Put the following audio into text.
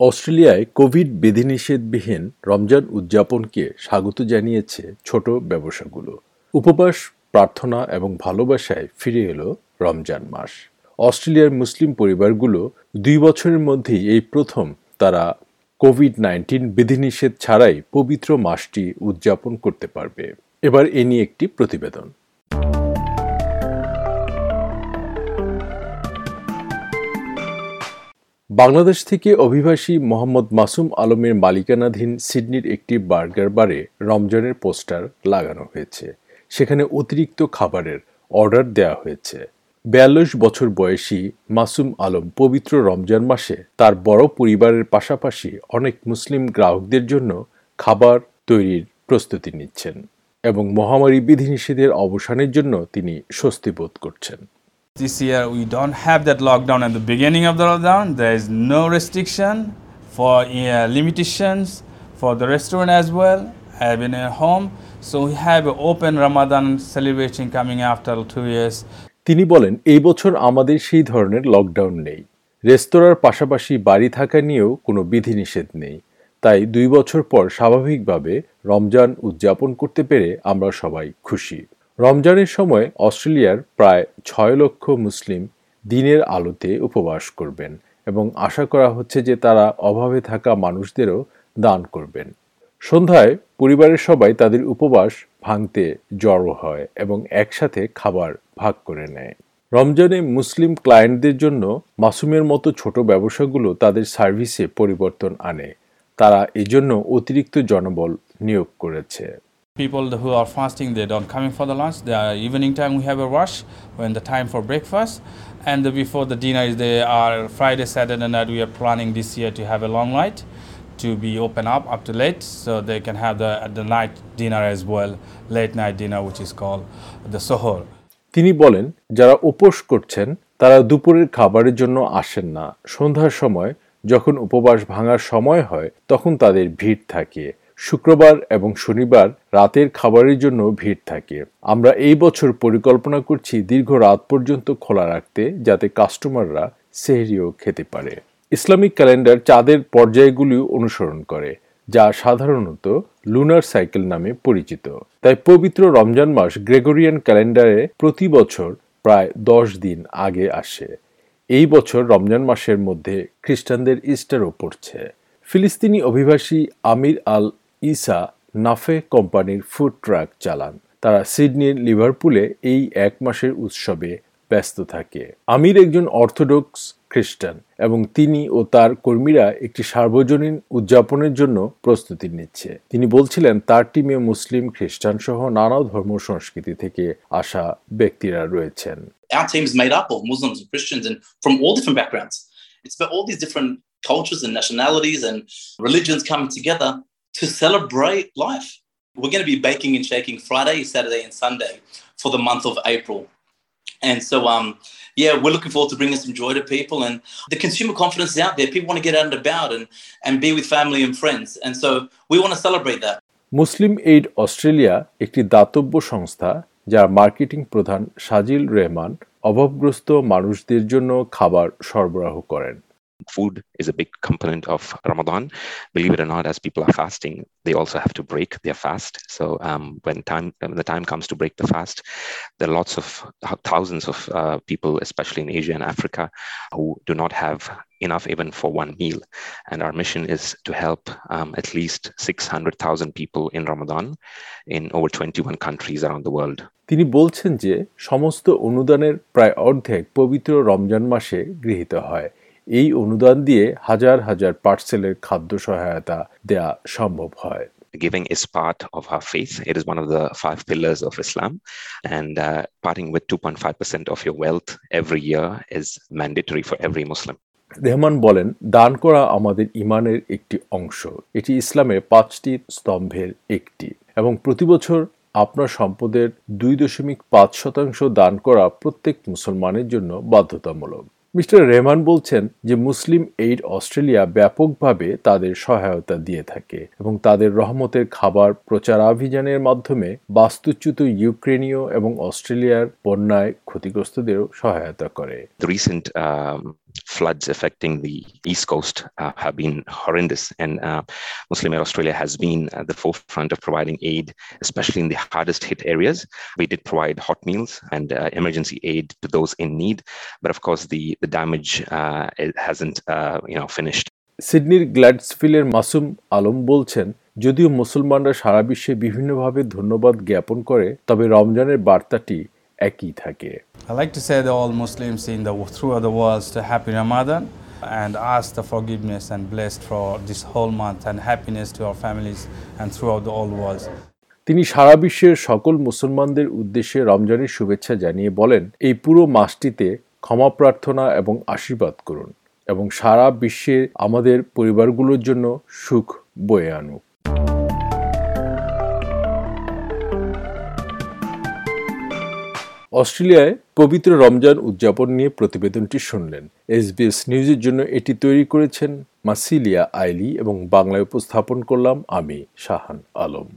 অস্ট্রেলিয়ায় কোভিড বিধিনিষেধবিহীন রমজান উদযাপনকে স্বাগত জানিয়েছে ছোট ব্যবসাগুলো। উপবাস, প্রার্থনা এবং ভালোবাসায় ফিরে এলো রমজান মাস। অস্ট্রেলিয়ার মুসলিম পরিবারগুলো দুই বছরের মধ্যেই এই প্রথম তারা কোভিড নাইন্টিন বিধিনিষেধ ছাড়াই পবিত্র মাসটি উদযাপন করতে পারবে। এবার এ নিয়ে একটি প্রতিবেদন। বাংলাদেশ থেকে অভিবাসী মোহাম্মদ মাসুম আলমের মালিকানাধীন সিডনির একটি বার্গার বারে রমজানের পোস্টার লাগানো হয়েছে। সেখানে অতিরিক্ত খাবারের অর্ডার দেওয়া হয়েছে। বিয়াল্লিশ বছর বয়সী মাসুম আলম পবিত্র রমজান মাসে তার বড় পরিবারের পাশাপাশি অনেক মুসলিম গ্রাহকদের জন্য খাবার তৈরির প্রস্তুতি নিচ্ছেন এবং মহামারী বিধিনিষেধের অবসানের জন্য তিনি স্বস্তি বোধ করছেন। This year we don't have that lockdown at the beginning of the lockdown. There is no restriction for uh, limitations for the restaurant as well, even at home. So we have an open Ramadan celebration coming after two years. তিনি বলেন এই বছর আমাদের সেই ধরনের lockdown নেই রেস্তোরাঁর পাশাপাশি বাড়ি থাকা নিয়েও কোনো বিধিনিষেধ নেই তাই দুই বছর পর স্বাভাবিকভাবে রমজান উদযাপন করতে পেরে আমরা সবাই খুশি রমজানের সময় অস্ট্রেলিয়ার প্রায় ছয় লক্ষ মুসলিম দিনের আলোতে উপবাস করবেন এবং আশা করা হচ্ছে যে তারা অভাবে থাকা মানুষদেরও দান করবেন। সন্ধ্যায় পরিবারের সবাই তাদের উপবাস ভাঙতে জড়ো হয় এবং একসাথে খাবার ভাগ করে নেয়। রমজানে মুসলিম ক্লায়েন্টদের জন্য মাসুমের মতো ছোট ব্যবসাগুলো তাদের সার্ভিসে পরিবর্তন আনে। তারা এজন্য অতিরিক্ত জনবল নিয়োগ করেছে। People who are fasting, they don't coming for the lunch. The evening time we have a rush when the time for breakfast, and the, before the dinner is they are Friday, Saturday night. We are planning this year to have a long night, to be open up up to late, so they can have the the night dinner as well, late night dinner, which is called the sohor. তিনি বলেন যারা উপোস করছেন তারা দুপুরের খাবারের জন্য আসেন না সন্ধ্যার সময় যখন উপবাস ভাঙার সময় হয় তখন তাদের ভিড় থাকে শুক্রবার এবং শনিবার রাতের খাবারের জন্য ভিড় থাকে। আমরা এই বছর পরিকল্পনা করছি দীর্ঘ রাত পর্যন্ত খোলা রাখতে যাতে কাস্টমাররা সেহরিও খেতে পারে। ইসলামিক ক্যালেন্ডার চাঁদের পর্যায়গুলি অনুসরণ করে, যা সাধারণত লুনার সাইকেল নামে পরিচিত। তাই পবিত্র রমজান মাস গ্রেগরিয়ান ক্যালেন্ডারে প্রতি বছর প্রায় দশ দিন আগে আসে। এই বছর রমজান মাসের মধ্যে খ্রিস্টানদের ইস্টারও পড়ছে। ফিলিস্তিনি অভিবাসী আমির আল ইসা নাফে কোম্পানির ফুড ট্রাক চালান। তারা সিডনির লিভারপুলে এই এক মাসের উৎসবে ব্যস্ত থাকে। আমির একজন অর্থোডক্স খ্রিস্টান এবং তিনি ও তার কর্মীরা একটি সার্বজনীন উদযাপনের জন্য প্রস্তুতি নিচ্ছে। তিনি বলছিলেন, তার টিমে মুসলিম খ্রিস্টান সহ নানা ধর্ম সংস্কৃতি থেকে আসা ব্যক্তিরা রয়েছেন। Our team made up of Muslims and Christians and from all different backgrounds. It's about all these different cultures and nationalities and religions coming together. to celebrate life. We're going to be baking and shaking Friday, Saturday, and Sunday for the month of April. And so, um, yeah, we're looking forward to bringing some joy to people. And the consumer confidence is out there. People want to get out and about and, and be with family and friends. And so we want to celebrate that. Muslim Aid Australia একটি দাতব্য সংস্থা যার marketing প্রধান সাজিল রেহমান অভাবগ্রস্ত মানুষদের জন্য খাবার সরবরাহ করেন food is a big component of Ramadan. Believe it or not, as people are fasting, they also have to break their fast. So um, when time when the time comes to break the fast, there are lots of thousands of uh, people, especially in Asia and Africa, who do not have enough even for one meal. And our mission is to help um, at least 600,000 people in Ramadan in over 21 countries around the world. তিনি বলছেন যে সমস্ত অনুদানের প্রায় অর্ধেক পবিত্র রমজান মাসে গৃহীত হয় এই অনুদান দিয়ে হাজার হাজার পার্সেলের খাদ্য সহায়তা দেয়া সম্ভব হয় Giving is part of our faith. It is one of the five pillars of Islam. And uh, parting with 2.5% of your wealth every year is mandatory for every Muslim. Rehman বলেন দান করা আমাদের ইমানের একটি অংশ এটি ইসলামের পাঁচটি স্তম্ভের একটি এবং প্রতি বছর আপনার সম্পদের দুই দশমিক পাঁচ শতাংশ দান করা প্রত্যেক মুসলমানের জন্য বাধ্যতামূলক মিস্টার রেহমান বলছেন যে মুসলিম এইড অস্ট্রেলিয়া ব্যাপকভাবে তাদের সহায়তা দিয়ে থাকে এবং তাদের রহমতের খাবার প্রচারাভিযানের মাধ্যমে বাস্তুচ্যুত ইউক্রেনীয় এবং অস্ট্রেলিয়ার বন্যায় ক্ষতিগ্রস্তদেরও সহায়তা করে। Floods affecting the East Coast uh, have been horrendous, and uh, Muslim Aid Australia has been at the forefront of providing aid, especially in the hardest hit areas. We did provide hot meals and uh, emergency aid to those in need, but of course, the the damage uh, hasn't uh, you know finished. সিডনির গ্ল্যাডসফিলের Masum Alam বলছেন যদিও মুসলমানরা সারা বিশ্বে বিভিন্নভাবে ধন্যবাদ জ্ঞাপন করে তবে রমজানের বার্তাটি একই থাকে I like to say to all Muslims in the throughout the world to happy Ramadan and ask the forgiveness and blessed for this whole month and happiness to our families and throughout the whole world. তিনি সারা বিশ্বের সকল মুসলমানদের উদ্দেশ্যে রমজানের শুভেচ্ছা জানিয়ে বলেন এই পুরো মাসটিতে ক্ষমা প্রার্থনা এবং আশীর্বাদ করুন এবং সারা বিশ্বে আমাদের পরিবারগুলোর জন্য সুখ বয়ে আনুক অস্ট্রেলিয়ায় পবিত্র রমজান উদযাপন নিয়ে প্রতিবেদনটি শুনলেন। এসবিএস নিউজের জন্য এটি তৈরি করেছেন মাসিলিয়া আইলি এবং বাংলায় উপস্থাপন করলাম আমি, শাহান আলম।